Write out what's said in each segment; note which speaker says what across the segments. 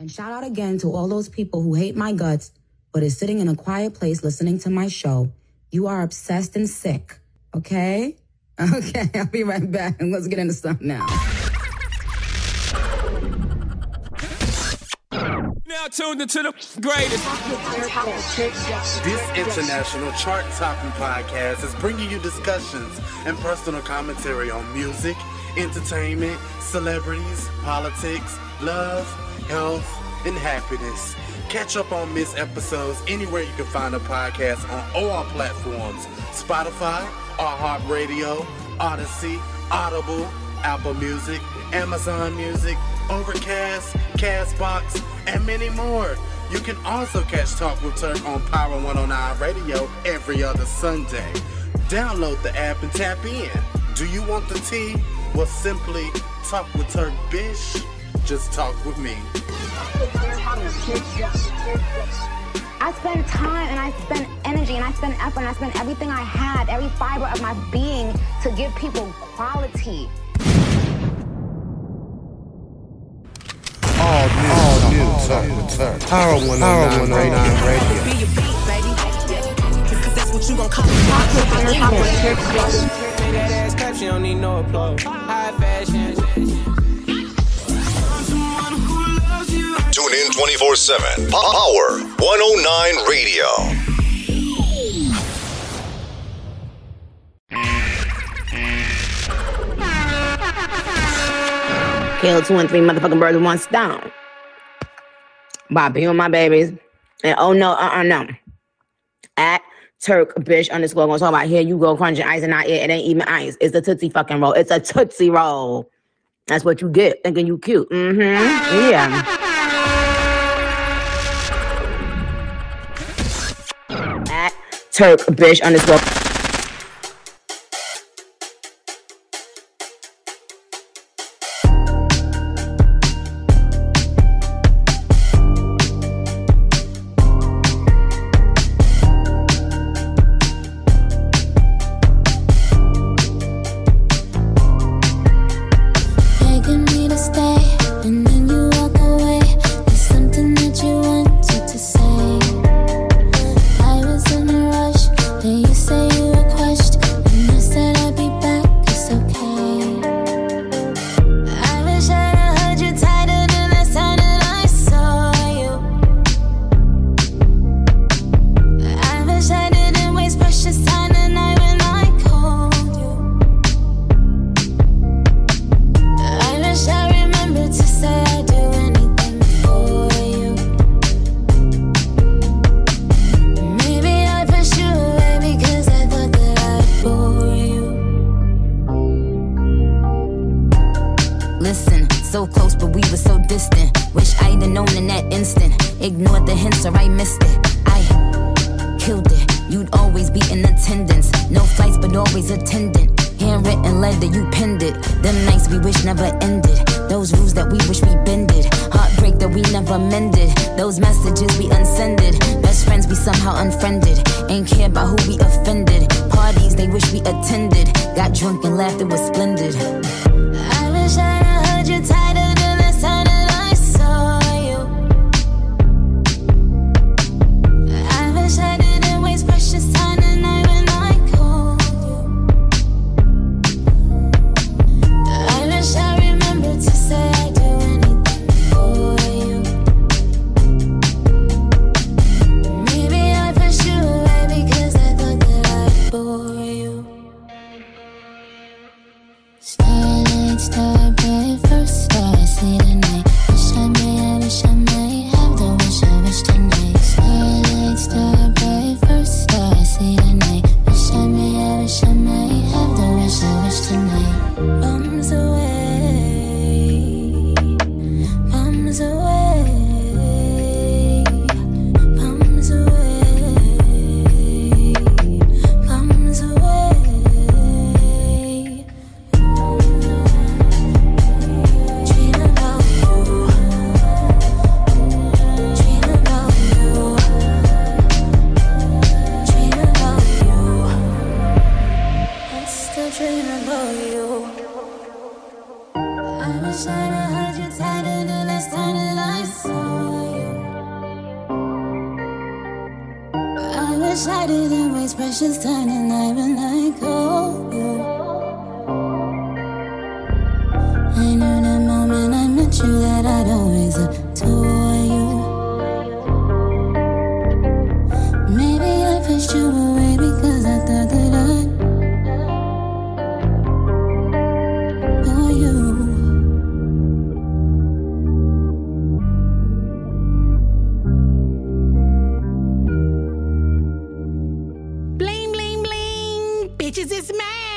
Speaker 1: And shout out again to all those people who hate my guts, but is sitting in a quiet place listening to my show. You are obsessed and sick, okay? Okay, I'll be right back and let's get into stuff now.
Speaker 2: Now tuned into the greatest.
Speaker 3: This international chart topping podcast is bringing you discussions and personal commentary on music, entertainment, celebrities, politics, love, health, and happiness. Catch up on missed episodes anywhere you can find a podcast on all our platforms Spotify, iHeartRadio, Audacy, Audible, Apple Music, Amazon Music, Overcast, Castbox, and many more. You can also catch Talk with Turk on Power 109 Radio every other Sunday. Download the app and tap in. Do you want the tea? Well, simply talk with Turk Bish. Just talk with me.
Speaker 4: I spend time and I spend energy and I spend effort and I spend everything I had, every fiber of my being to give people quality.
Speaker 5: All new, all new, Turk, Turk. Power 109 Radio.
Speaker 6: Be your beat. Cause that's what you gon' call
Speaker 2: That ass clap, she don't need no applause. High fashion.
Speaker 7: Tune in 24 7. Power 109 Radio.
Speaker 4: Kill two and three motherfucking birds with one stone. Bobby on my babies. And oh no, uh uh no. At Turk bitch underscore gonna talk about here you go crunching ice and not it. It ain't even ice. It's a tootsie fucking roll. It's a tootsie roll. That's what you get thinking you cute. Mm-hmm. Yeah. Turk bitch underscore.
Speaker 6: Bitches is mad.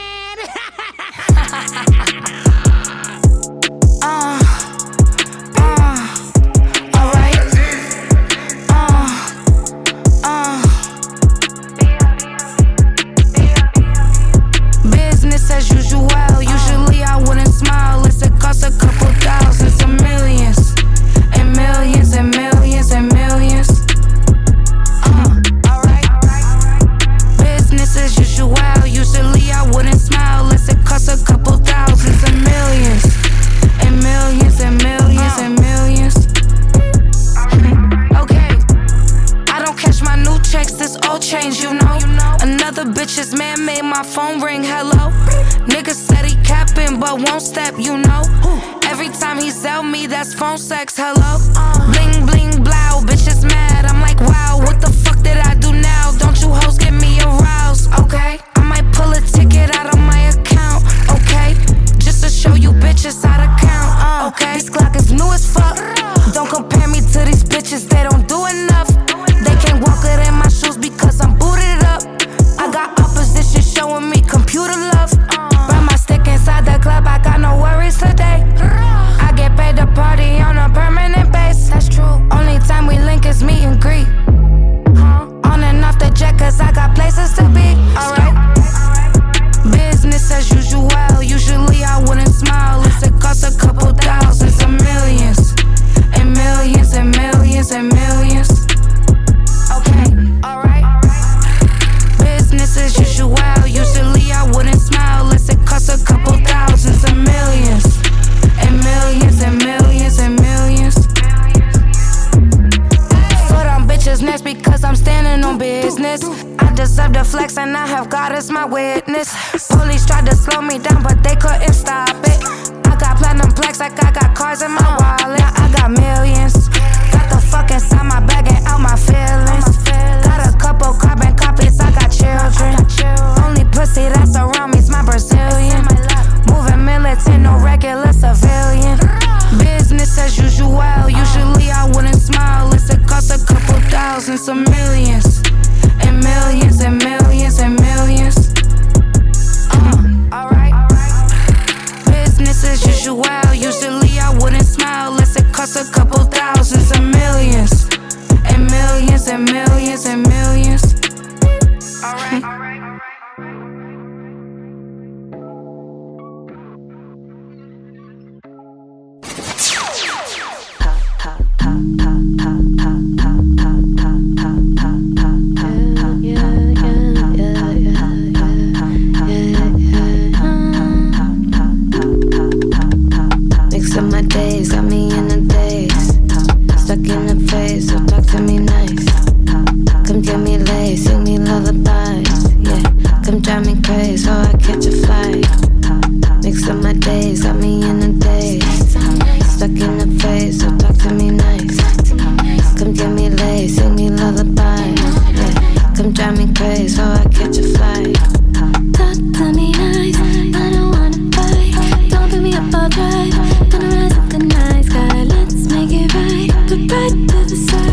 Speaker 8: Right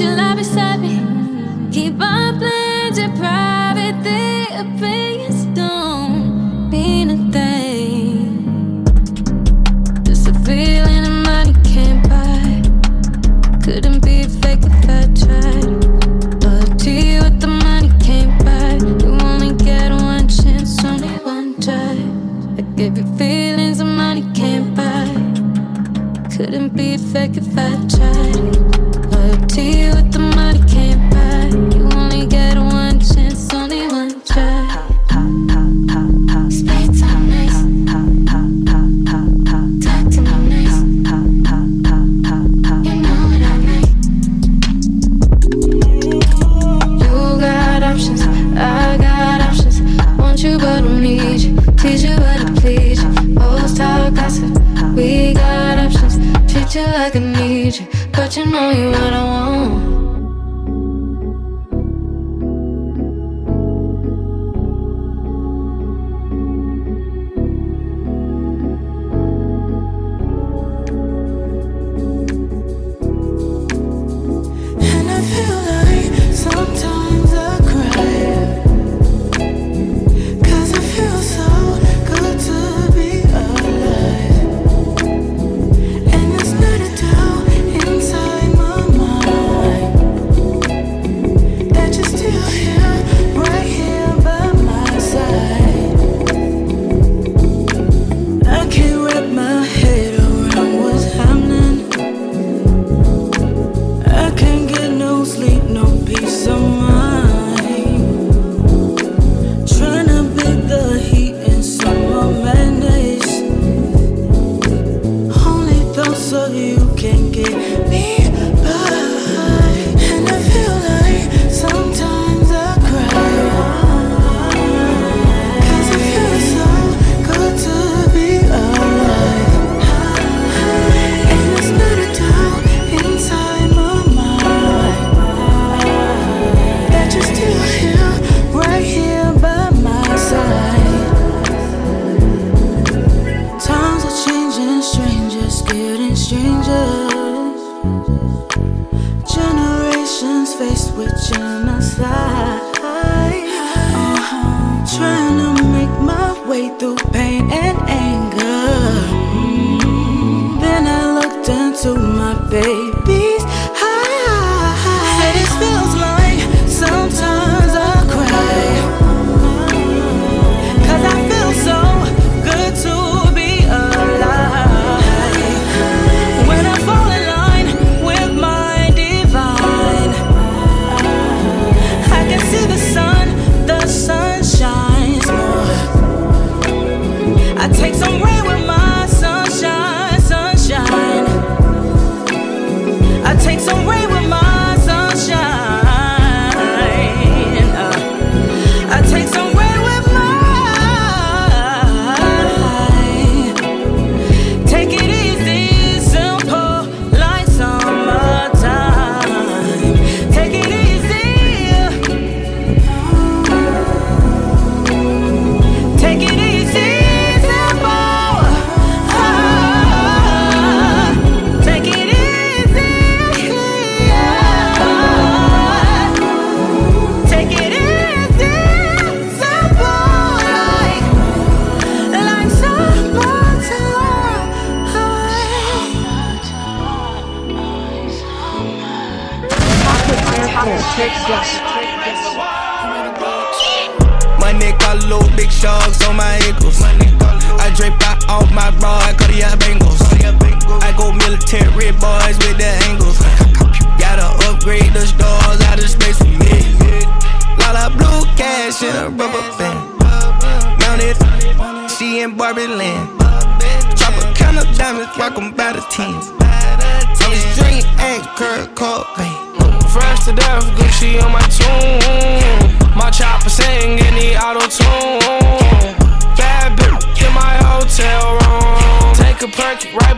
Speaker 8: you
Speaker 9: lie beside me. Keep our plans a private thing.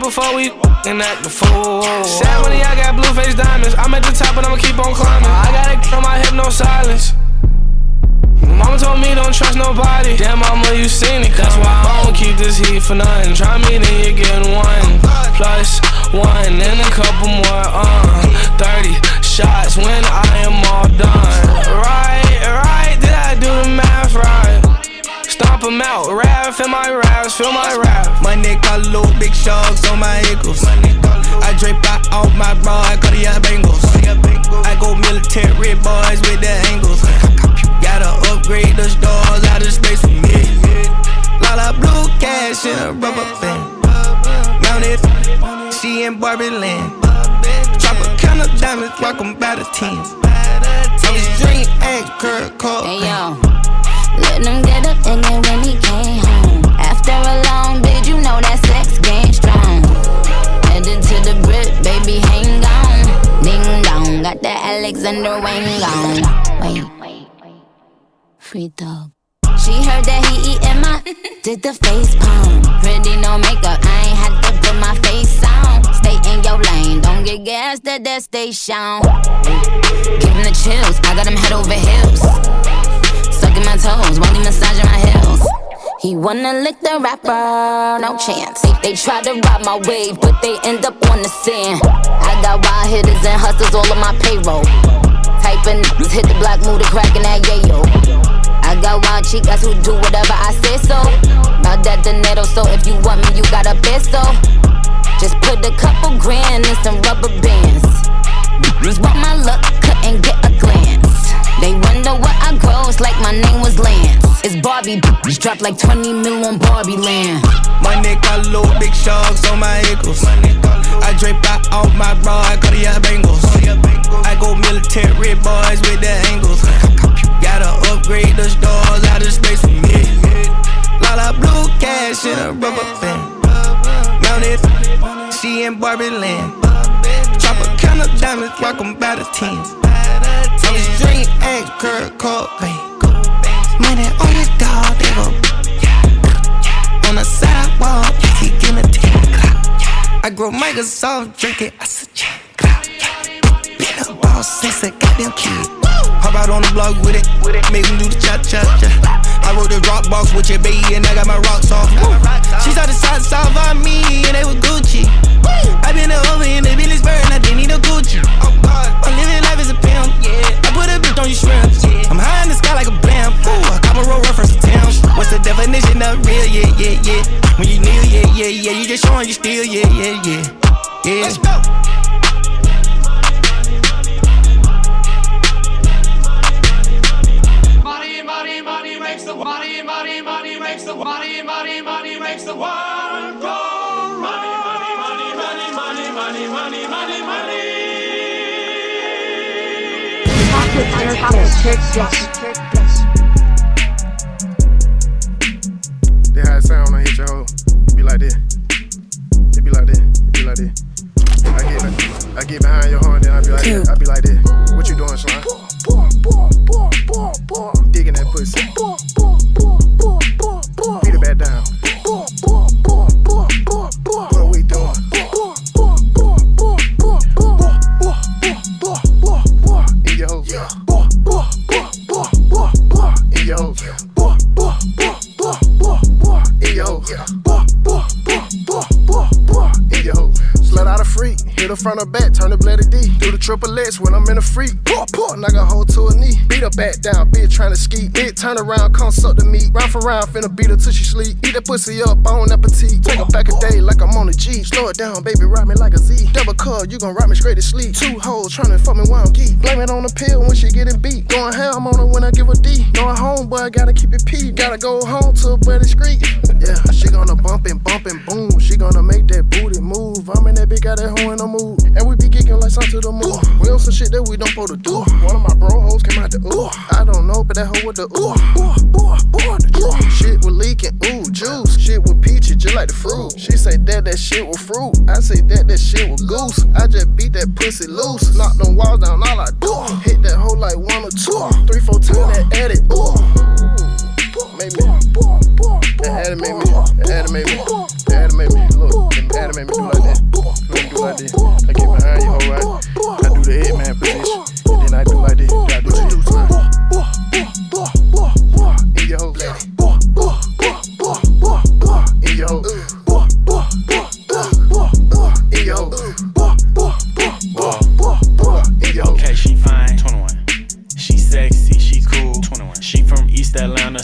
Speaker 2: Before we and act the fool. Sad money, I got blue face diamonds. I'm at the top, but I'ma keep on climbing. I got it on my hip, no silence. Mama told me don't trust nobody. Damn, mama, you seen it. That's why I don't keep this heat for nothing. Try me, then you getting one. Plus one, and a couple more. Uh, 30 shots when I am all done. Right, right, did I do the math right? Stomp 'em out, rap, feel my raps, feel my rap.
Speaker 10: My neck got little big sharks on my ankles. I drape out all my bra, I cut the bangles. I go military boys with the angles. Gotta upgrade the stars out of space for me. Lot of blue cash in a rubber band. Mounted, she in Barbie land. Drop a count of diamonds, rock 'em by the tens. I was dream X, Kurt Cobain.
Speaker 4: Hey yo, let him get Alexander Wang on. Wait, free dog. She heard that he eatin' my, did the face palm. Pretty no makeup, I ain't had to put my face on. Stay in your lane, don't get gassed at that station. Give him the chills, I got him head over heels. Sucking my toes while he massaging my heels. He wanna lick the rapper, no chance. They, try to ride my wave, but they end up on the sand. I got wild hitters and hustlers all on my payroll. Typing hit the block, move the crack in that yayo. I got wild chicas who do whatever I say so. About that dinero, so if you want me, you gotta peso. Just put a couple grand in some rubber bands. Just want my luck, couldn't get a glance. They wonder what I gross, like my name was Lance. It's Barbie, bitch, dropped like 20 mil on Barbie land.
Speaker 10: My neck got little big sharks on my ankles. I drape out all my bra, I cut the bangles. I go military boys with the angles. Gotta upgrade the stars out of space for me. Of blue cash in a rubber band. Mounted, she in Barbie land. A count of diamonds, rock 'em by the tens. Dream X, Kurt Cobain. Money on the dog, they go. On the sidewalk, he getting a ten I grow Microsoft, drink it, I said. Been a boss since a goddamn kid. Hop out on the block with it, make him do the cha cha cha. I wrote the rock box with your baby and I got my rocks off. She's out the side,
Speaker 5: Turn around, suck the meat. Round for round, finna beat her till she sleep. Eat that pussy up, bone appetite. Take her back a day like I'm on a G. Slow it down, baby, ride me like a Z. Double cut, you gon' ride me straight to sleep. Two hoes tryna fuck me while I'm geek. Blame it on the pill when she getting beat. Going ham on her when I give her D. Going home, boy, gotta keep it P. Gotta go home to a buddy street. Yeah, she gonna bump and bump and boom. She gonna make that booty move. I'm in that big got that hoe in the mood. And we be kicking like something to the moon. We on some shit that we don't supposed to do. One of my bro hoes came out the ooh. I don't know, but that hoe with the ooh. Ooh, ooh, ooh, the ooh. Shit leaking, ooh, juice. Shit with peachy, just like the fruit. She say that that shit was fruit. I say that that shit was goose. I just beat that pussy loose. Knock them walls down, all I do. Hit that hoe like one or two. Three, four that edit. Ooh. Make me. That animate me. That animate me. That animate me. Look, that animate me do like that. Let me do like this. I get behind you, hoe, right? I do the head man position. And then I do like this. I do the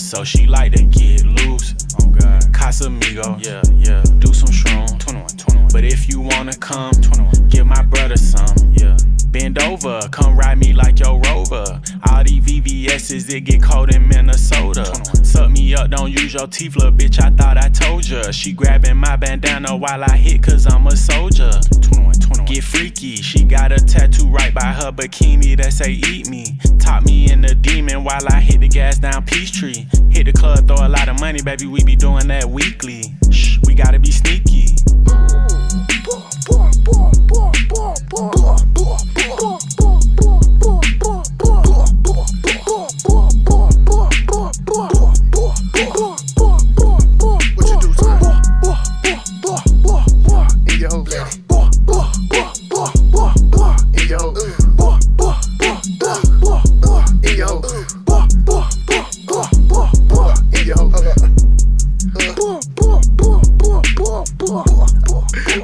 Speaker 11: so she like to get loose. Oh God. Casamigo. Yeah, yeah. Do some shroom. 21, 21. But if you wanna come, 21. Give my brother some. Yeah. Bend over, come ride me like your rover. All these VVS's, it get cold in Minnesota. Suck me up, don't use your teeth, little bitch. I thought I told ya. She grabbing my bandana while I hit, cause I'm a soldier. 21, 21. Get freaky, she got a tattoo right by her bikini that say eat me. Top me in the demon while I hit the gas down Peachtree. Hit the club, throw a lot of money, baby. We be doing that weekly. Shh, we gotta be sneaky.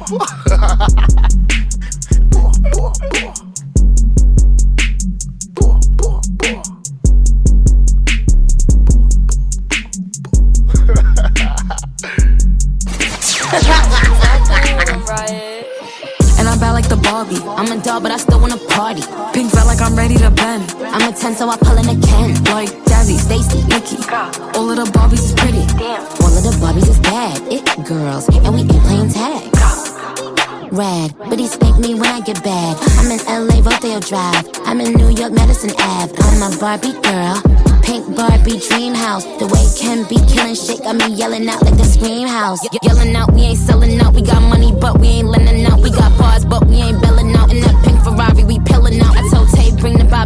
Speaker 5: What
Speaker 4: Rodeo Drive. I'm in New York, Madison Ave. I'm a Barbie girl. Pink Barbie dream house. The way Ken be killing shit got me yelling out like the scream house. Ye- yelling out, we ain't selling out. We got money, but we ain't lending out. We got bars, but we ain't belling out. In that pink Ferrari, we pillin' out. I told Tay, bring the Bob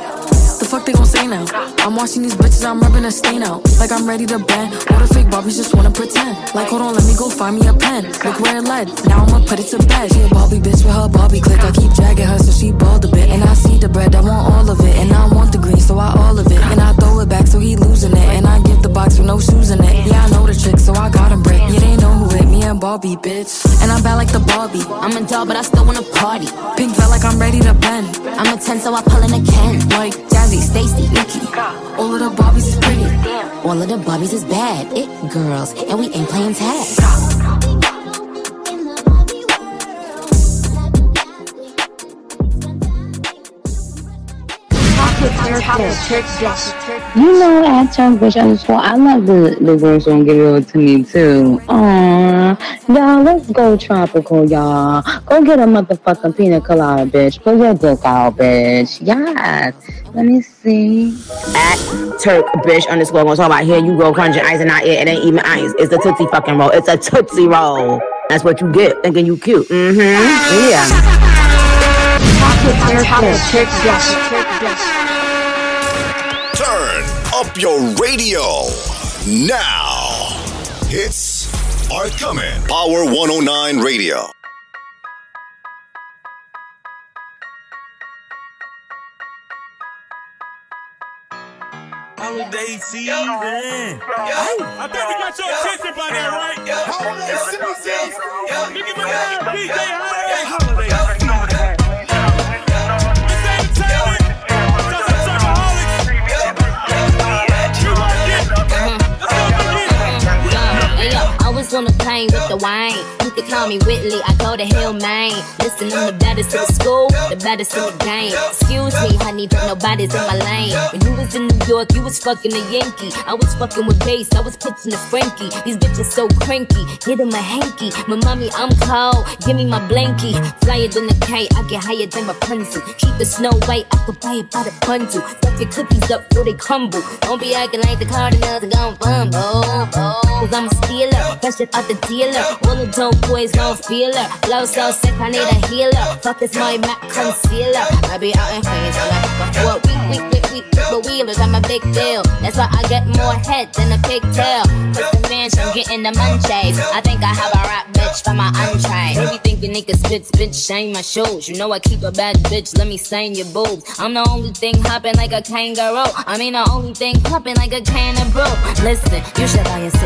Speaker 12: The fuck they gon' say now? I'm watching these bitches, I'm rubbing a stain out. Like I'm ready to bend. All the fake Barbies just wanna pretend. Like, hold on, let me go find me a pen. Look where it led. Now I'ma put it to bed. She a Barbie bitch with her Barbie click. I keep dragging her so she bald a bit. And I see the bread, I want all of it. And I want the green, so I all of it. And I throw it back so he losing it. And I give the box with no shoes in it. Yeah, I know the trick, so I got him brick. Yeah, they know who it, me and Barbie, bitch. And I'm bad like the Barbie.
Speaker 4: I'm a doll, but I still wanna party.
Speaker 12: Pink felt like I'm ready to bend.
Speaker 4: I'm a 10, so I pull in a Ken.
Speaker 12: Like
Speaker 4: Jazzy, Stacy, Nikki.
Speaker 12: all of the Barbies is pretty.
Speaker 4: All of the Barbies is bad. It girls, and we ain't playing tag.
Speaker 13: You know, at Chunk Bush underscore, I love the, the girls don't give it to me too. Aww. Y'all, let's go tropical, y'all. Go get a motherfucking pina colada, bitch. Put your dick out, bitch. Yes. Let me see. At Turk bitch underscore gonna talk about here you go crunching ice and not it. It ain't even ice. It's a tootsie fucking roll. It's a tootsie roll. That's what you get thinking you cute. Mm-hmm. Yeah.
Speaker 7: Turn up your radio. Now, hits are coming. Power 109 Radio.
Speaker 14: Holiday season. I think we got your attention by now, right? Holiday season. Nicki Minaj, PJ Holiday. Holiday
Speaker 1: on the plane with the wine. You could call me Whitley, I go to Hillman. Listen, I'm the baddest in the school, the baddest in the game. Excuse me, honey, but nobody's in my lane. When you was in New York, you was fucking a Yankee. I was fucking with bass, I was pitching a Frankie. These bitches so cranky, get him a hanky. My mommy, I'm cold, give me my blankie. Flyer than kite, I get higher than my pencil. Keep the snow white, I could buy it by the bundle. Stuff your cookies up before they crumble. Don't be acting like the Cardinals are gon' fumble. Cause I'm a stealer, fresh it out the dealer. All the dope boys gon' feel her. Flow so sick, I need a healer. Fuck this my Mac concealer. I be out in Queens, I'm like, what we, we, we, we, but wheelers, I'm a big deal. That's why I get more head than a pigtail. Put the mansion, getting the munchies. I think I have a rap bitch for my entree. Maybe thinking niggas spit, bitch, shame my shoes. You know I keep a bad bitch, let me stain your boobs. I'm the only thing hopping like a kangaroo. I mean, the only thing popping like a can of brew. Listen, you should buy a 16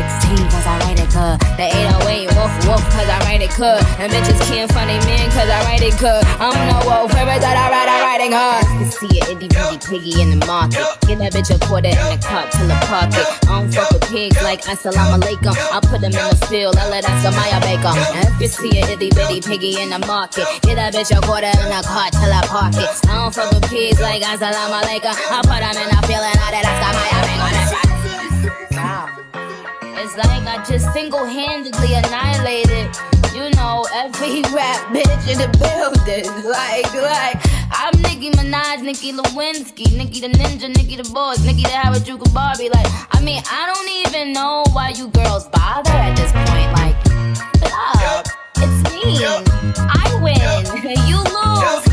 Speaker 1: cause I write it good. The 808 woof woof cause I write it good. And bitches can't find a man cause I write it good. I'm no wolf, every that I write, I writing hard. You see it, itty bitty piggy in the market. Get that bitch a quarter in the cup till the pocket. I don't fuck with pigs like assalamu alaikum. I put them in the field, I let Samaya Baker. And if you see a itty bitty piggy in the market, get that bitch a quarter in the cart till I park it. I don't fuck with pigs like assalamu alaikum. I put them in the field and I let Samaya Baker. It's like I just single-handedly annihilated, you know, every rap bitch in the building. Like, like, I'm Nicki Minaj, Nicki Lewinsky, Nicki the Ninja, Nicki the Boss, Nicki the Harajuku Barbie. Like, I mean, I don't even know why you girls bother at this point. Like, stop. It's me. I win. You lose.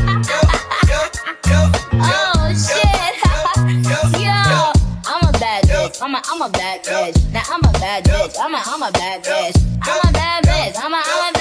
Speaker 1: I'm a, I'm a bad bitch. Now I'm a bad bitch. I'm a, I'm a bad bitch. I'm a bad bitch. I'm a, I'm a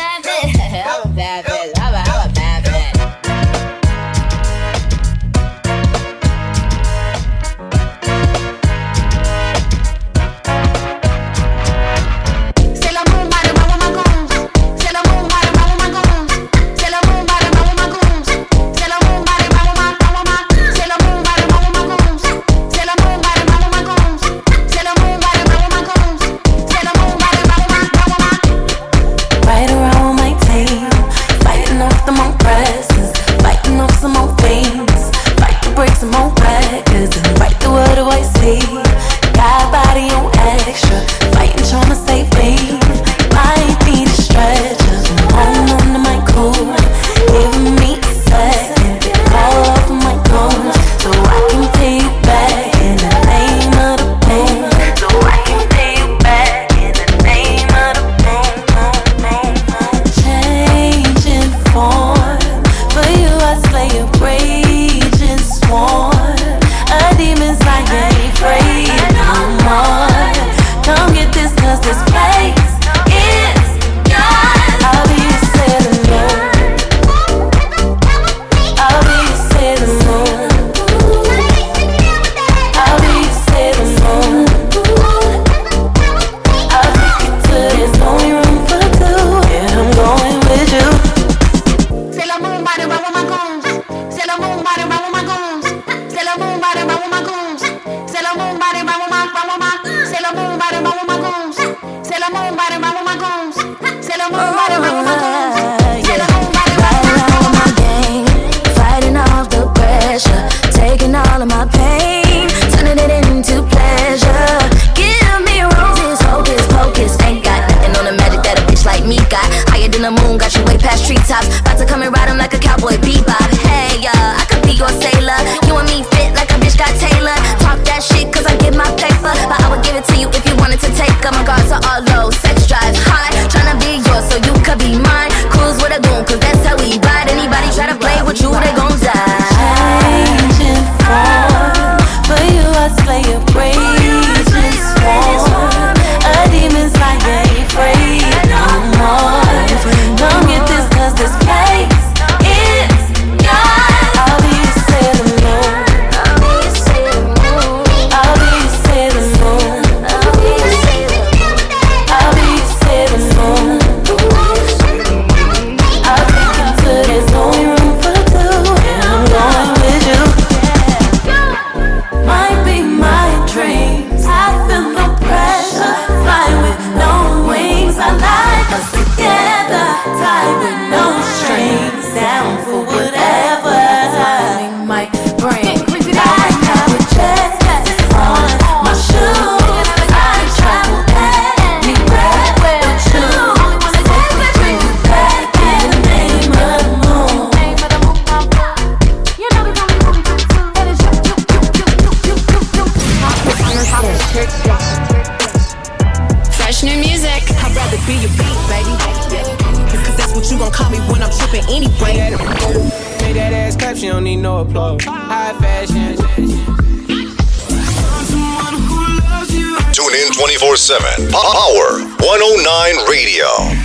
Speaker 7: Power 109 Radio.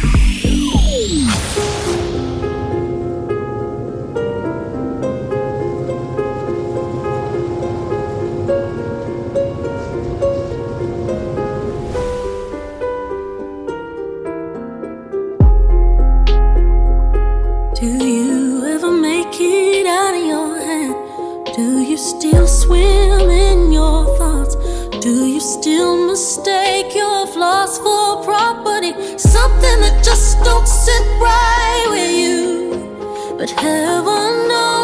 Speaker 15: still swim in your thoughts? Do you still mistake lost for property. Something that just don't sit right with you. But heaven knows.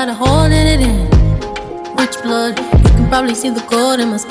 Speaker 15: tired of holding it in. Rich blood, you can probably see the gold in my skin.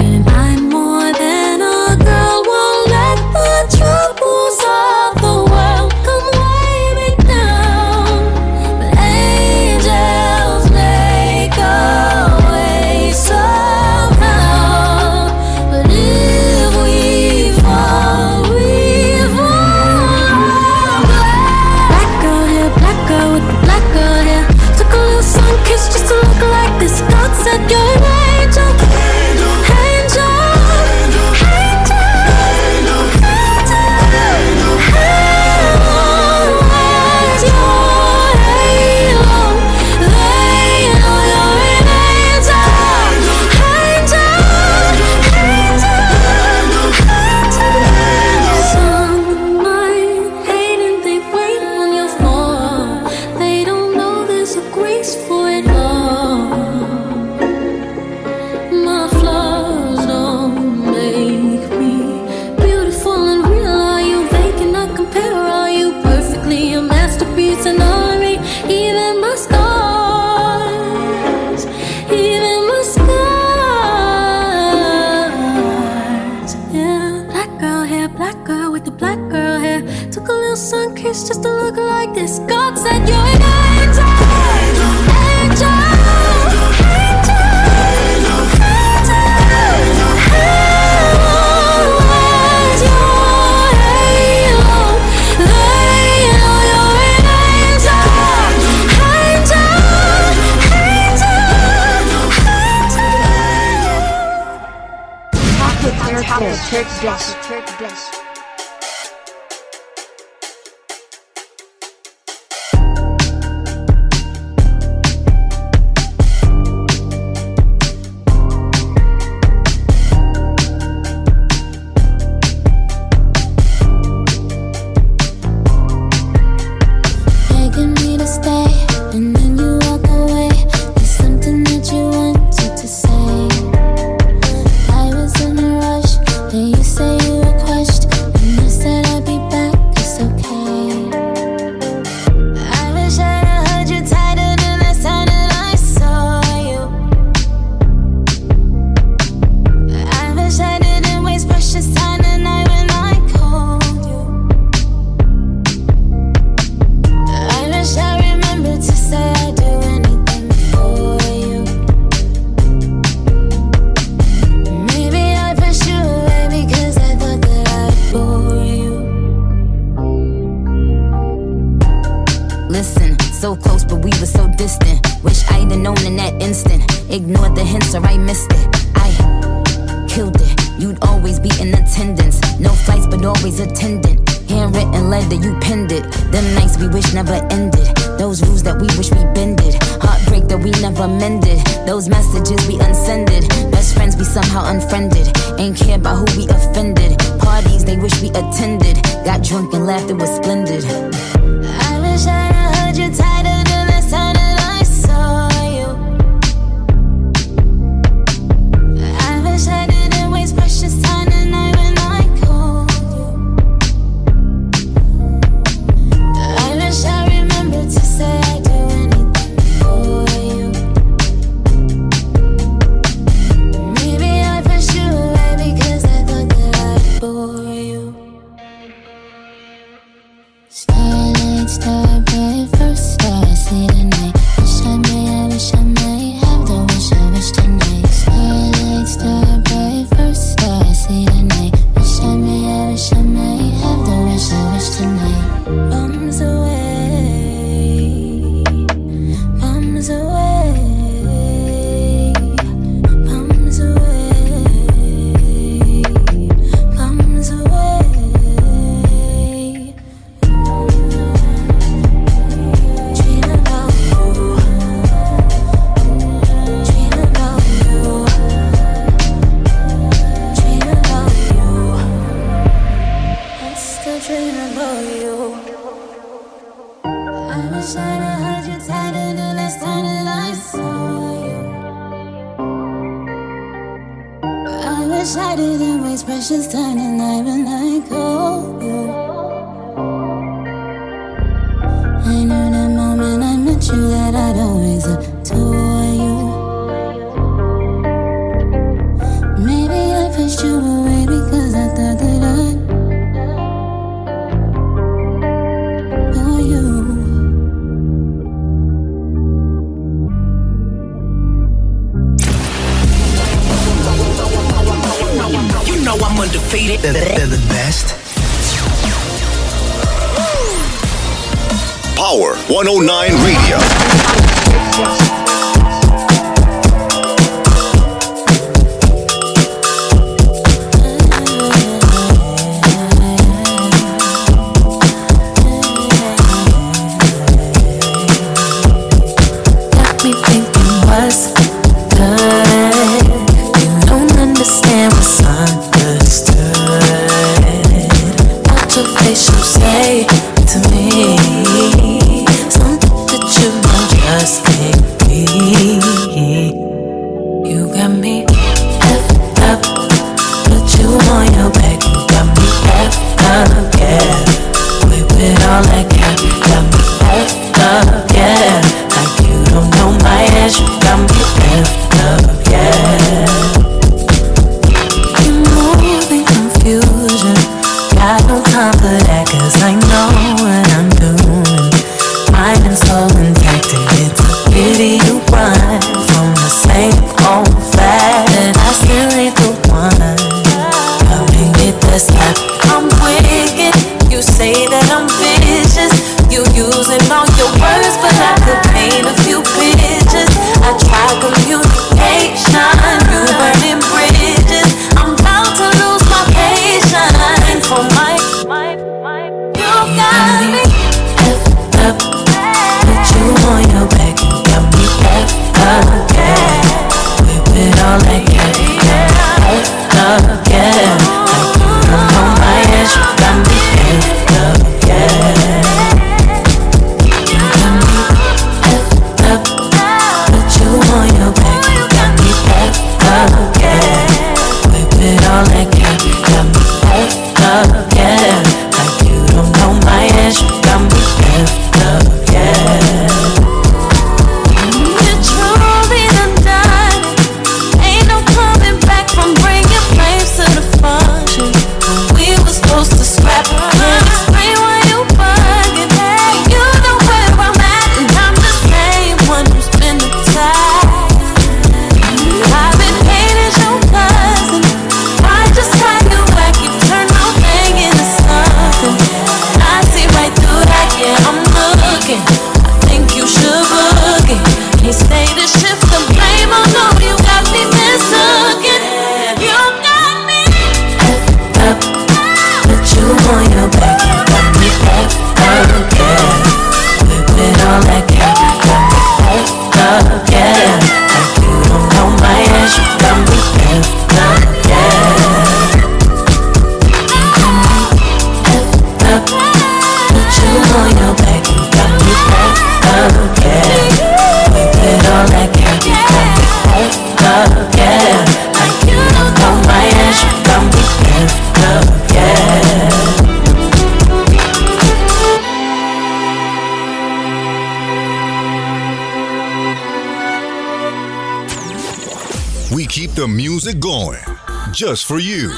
Speaker 15: Just for you.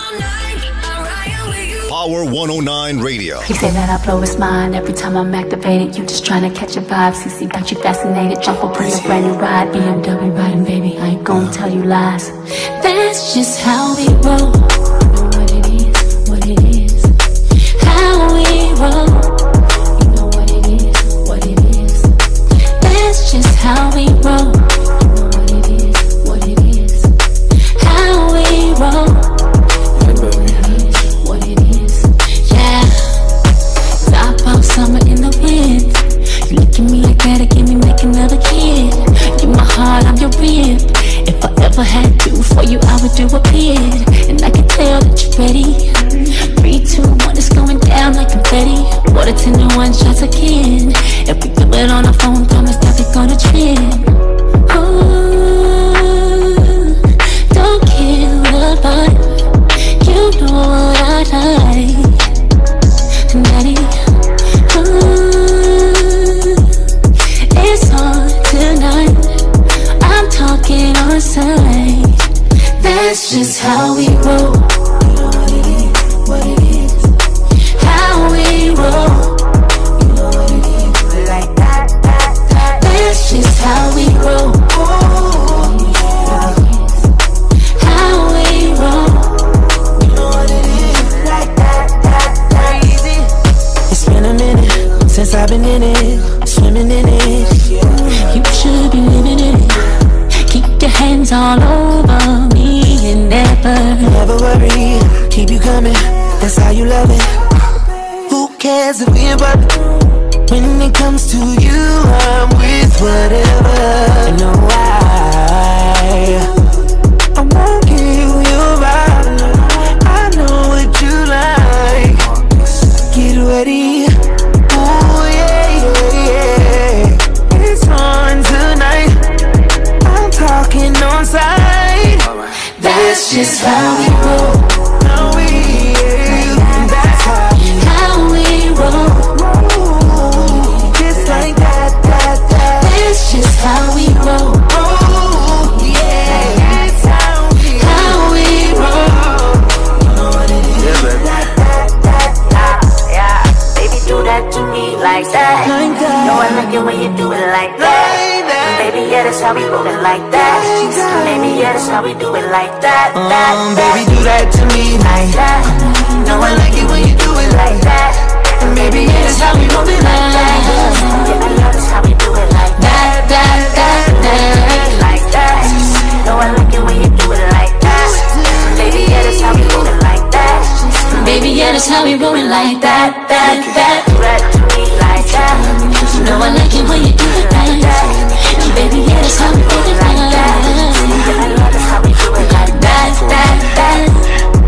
Speaker 7: Power 109 Radio.
Speaker 16: He say that I blow his mind every time I'm activated. You just trying to catch a vibe. CC got you fascinated. Jump up on your brand new ride. BMW riding, baby. I ain't gonna uh-huh. tell you lies. That's just how we roll. You know what it is, what it is. How we roll. You know what it is, what it is. That's just how we sight. That's just how we roll. That's how we roll
Speaker 17: it like that, that, that.
Speaker 18: To me like that. You
Speaker 17: know I like it when you do it like
Speaker 18: that.
Speaker 17: And baby, yeah, that's how we roll it like that.
Speaker 18: Yeah, I love that's how we do it like that.
Speaker 16: That, that, that.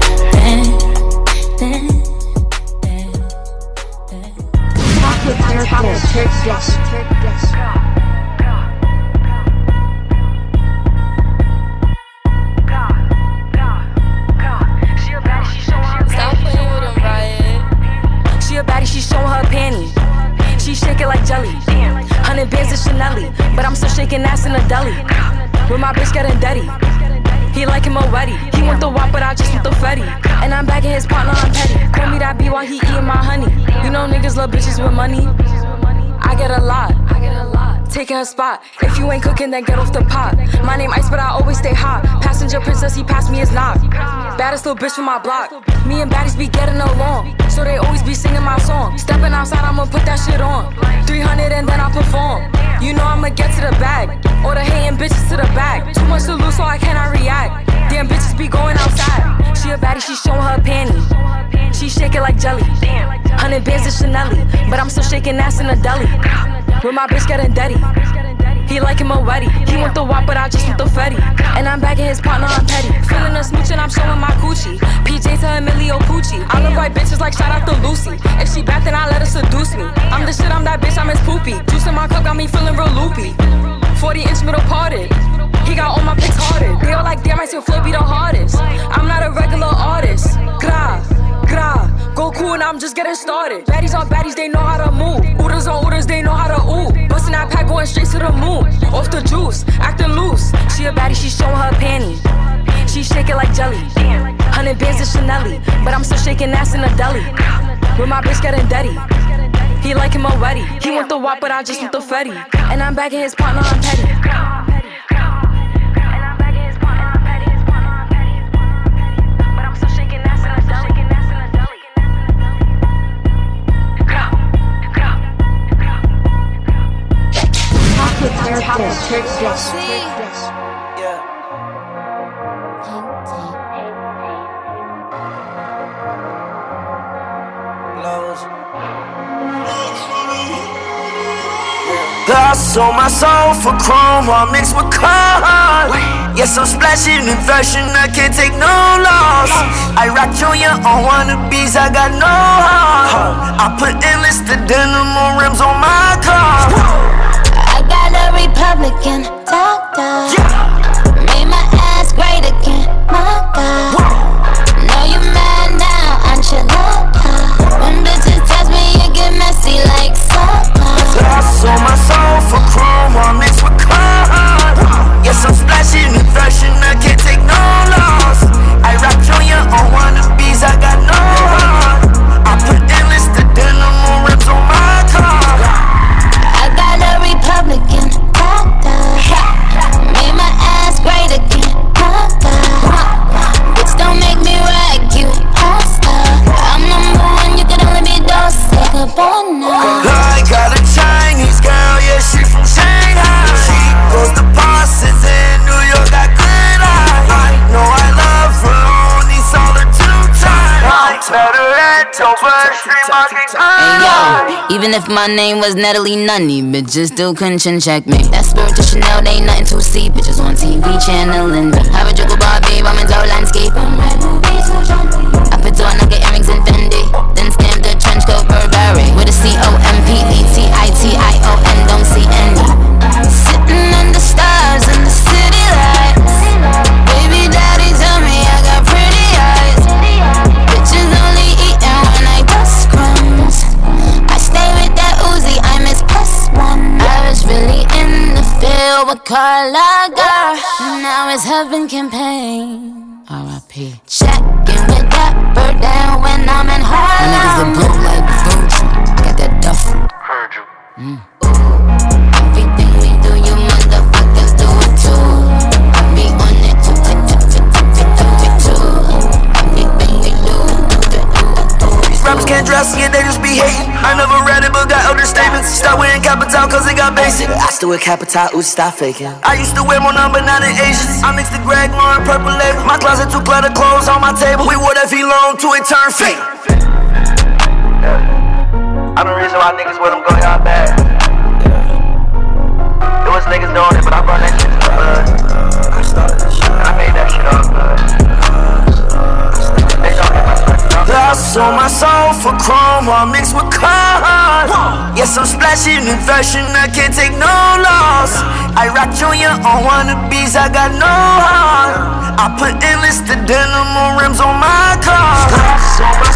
Speaker 8: Stop Hundred bands of Chanel, but I'm still shaking ass in a deli. With my bitch getting dirty. He like him already. He want the wop, but I just want the fetty. And I'm back in his partner, I'm petty. Call me that B while he eating my honey. You know niggas love bitches with money. I get a lot. I get a lot. Taking her spot. If you ain't cooking, then get off the pot. My name Ice, but I always stay hot. Passenger princess, he passed me his knock. Baddest little bitch from my block. Me and baddies be getting along. So they always be singing my song. Stepping outside, I'ma put that shit on. 300 and then I perform. You know I'ma get to the bag. Or the hating bitches to the back. Too much to lose, so I cannot react. Damn bitches be going outside. She a baddie, she showing her panties. She shake it like jelly. Hundred bands of Chanel, but I'm still shaking ass in a deli. With my bitch getting dirty. He like him already. He want the wop, but I just want the fetty. And I'm back in his partner, I'm petty. Feeling a smooch and I'm showing my coochie. PJ to Emilio Pucci. I look like bitches like shout out to Lucy. If she bad, then I let her seduce me. I'm the shit, I'm that bitch, I'm his poopy. Juice in my cup got me feeling real loopy. 40 inch middle parted. He got all my pics hearted. They all like, damn, I still flow be the hardest. I'm not a regular artist. Gra, gra. Go cool and I'm just getting started. Baddies on baddies, they know how going straight to the moon. Off the juice, acting loose. She a baddie, she showing her panties. She shaking like jelly. Hundred bands of Chanel, but I'm still shaking ass in a deli. With my bitch getting dirty. He like him already. He want the wop, but I just want the fetty. And I'm back in his partner, I'm petty.
Speaker 19: I sold my soul for chrome while mixed with corn. Yes, I'm splashing in fashion, I can't take no loss. I rock Junya Watanabe, I got no heart. I put endless the denim on rims on my car.
Speaker 20: I got a Republican doctor. Made my ass great again, my God. Know you mad now, enchilada. When bitches touch me, it get messy like soccer.
Speaker 19: I sold my soul for chrome while mixed with corn. Yes, I'm splashing in fashion, I can't take no loss. I rock Junya Watanabe, I got no
Speaker 4: Hey yo, even if my name was Natalie Nunny, bitches still couldn't chin check me. That spirit to Chanel, they ain't nothing to see. Bitches on TV channeling me. Have a jiggle Barbie, I'm into landscape. I put two nugget earrings in Fendi, then stamp the trench coat Burberry with a C O M P E T I T I O N. Don't see any. In the with Carla girl. Now it's heaven campaign. R.I.P. Checking with that bird down when I'm in Harlem. My niggas a blow like Virgil. Got that duffel. Heard you. Mm.
Speaker 19: These rappers can't dress it, they just be hating. I never read it, but got other statements. Start wearing capital, cause it got basic. I still wear capital, ooh, stop faking. I used to wear more number, not in Asians. I mixed the Greg Lauren purple label. My closet too cluttered, clothes on my table. We wore that V long to it turn fake. I'm the reason why niggas with them go y'all bad. It was niggas doing it, but I brought that shit to the hood. And I made that shit all good. Sold my soul for chrome while mixed with corn. Yes, I'm splashing in fashion, I can't take no loss. I rock Junior on wannabes, I got no heart. I put endless the denim on rims on my car. Sold my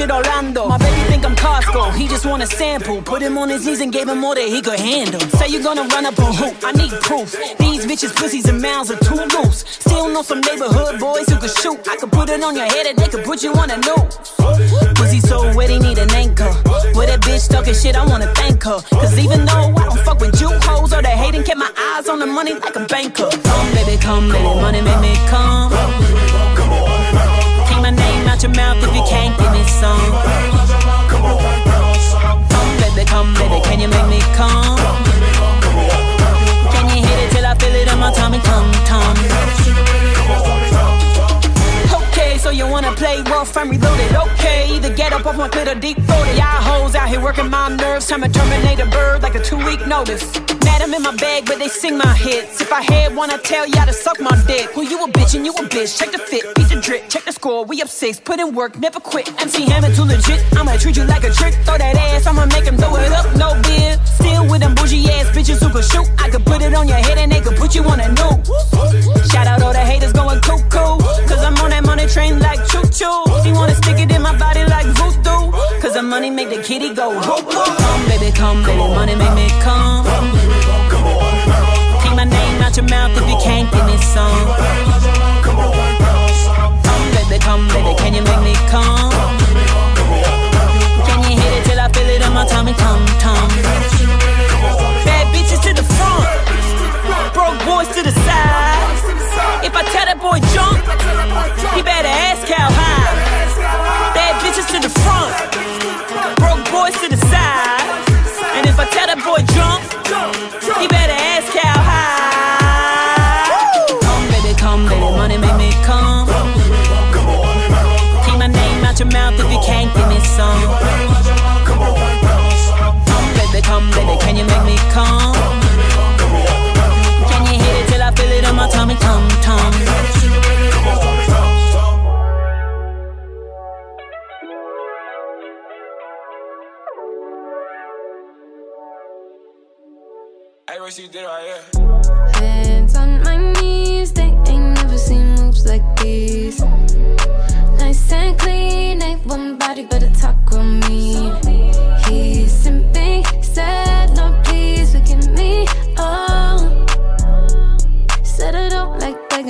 Speaker 21: shit Orlando. My baby think I'm Costco, he just want a sample. Put him on his knees and gave him more than he could handle. Say you gonna run up a hoop, I need proof. These bitches, pussies, and mouths are too loose. Still know some neighborhood boys who could shoot. I could put it on your head and they could put you on a noose. Pussy so wet, he need an anchor. With that bitch talking shit, I wanna thank her. Cause even though I don't fuck with you hoes or the hating, kept my eyes on the money like a banker. Come, baby, come, baby, money make me come. song. Come on, come baby, come baby, can you make me come? Can you hit it till I feel it in my tummy? Come, come. Okay, so you wanna play rough and reloaded? Okay, either get up off my clit or deep throated. Y'all hoes out here working my nerves, time to terminate a bird like a two week notice. Mad I'm in my bag, but they sing my hits. If I had one, I'd tell y'all to suck my dick. Who you a bitch and you a bitch. Check the fit, beat the drip, check the score. We up six, put in work, never quit. MC Hammer too legit. I'ma treat you like a trick. Throw that ass, I'ma make him throw it up, no beer. Still with them bougie ass bitches who can shoot. I could put it on your head and they could put you on a new. Shout out all the haters going cuckoo. Cause I'm on that money train like choo choo. He wanna stick it in my body like voodoo. Cause the money make the kitty go whoop whoop. Come baby, come baby, money make me come. Out your mouth if you can't give me some. Come baby, come baby, can you make me come? Can you hit it till I feel it in my tummy, tum tum? Bad bitches to the front, broke boys to the side. If I tell that boy jump, he better ask how high.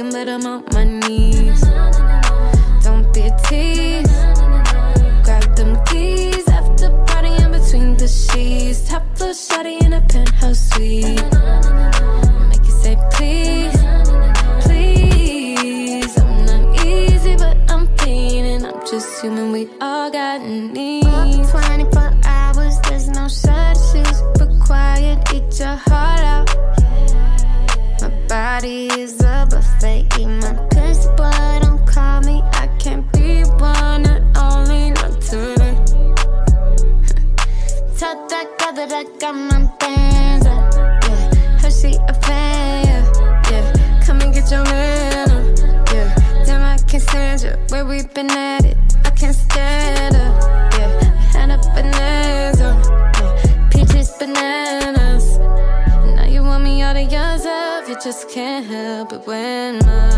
Speaker 8: Begging, but I'm on my knees. Don't be a tease. Grab them keys after partying between the sheets. Top floor shawty in a penthouse suite. Make you say please, please. I'm not easy, but I'm clean and I'm just human. We all got needs. 24 hours, there's no substitutes. Required, eat your heart body is a buffet. Eat my piss, boy, don't call me. I can't be one and only, not today. Tell that girl when my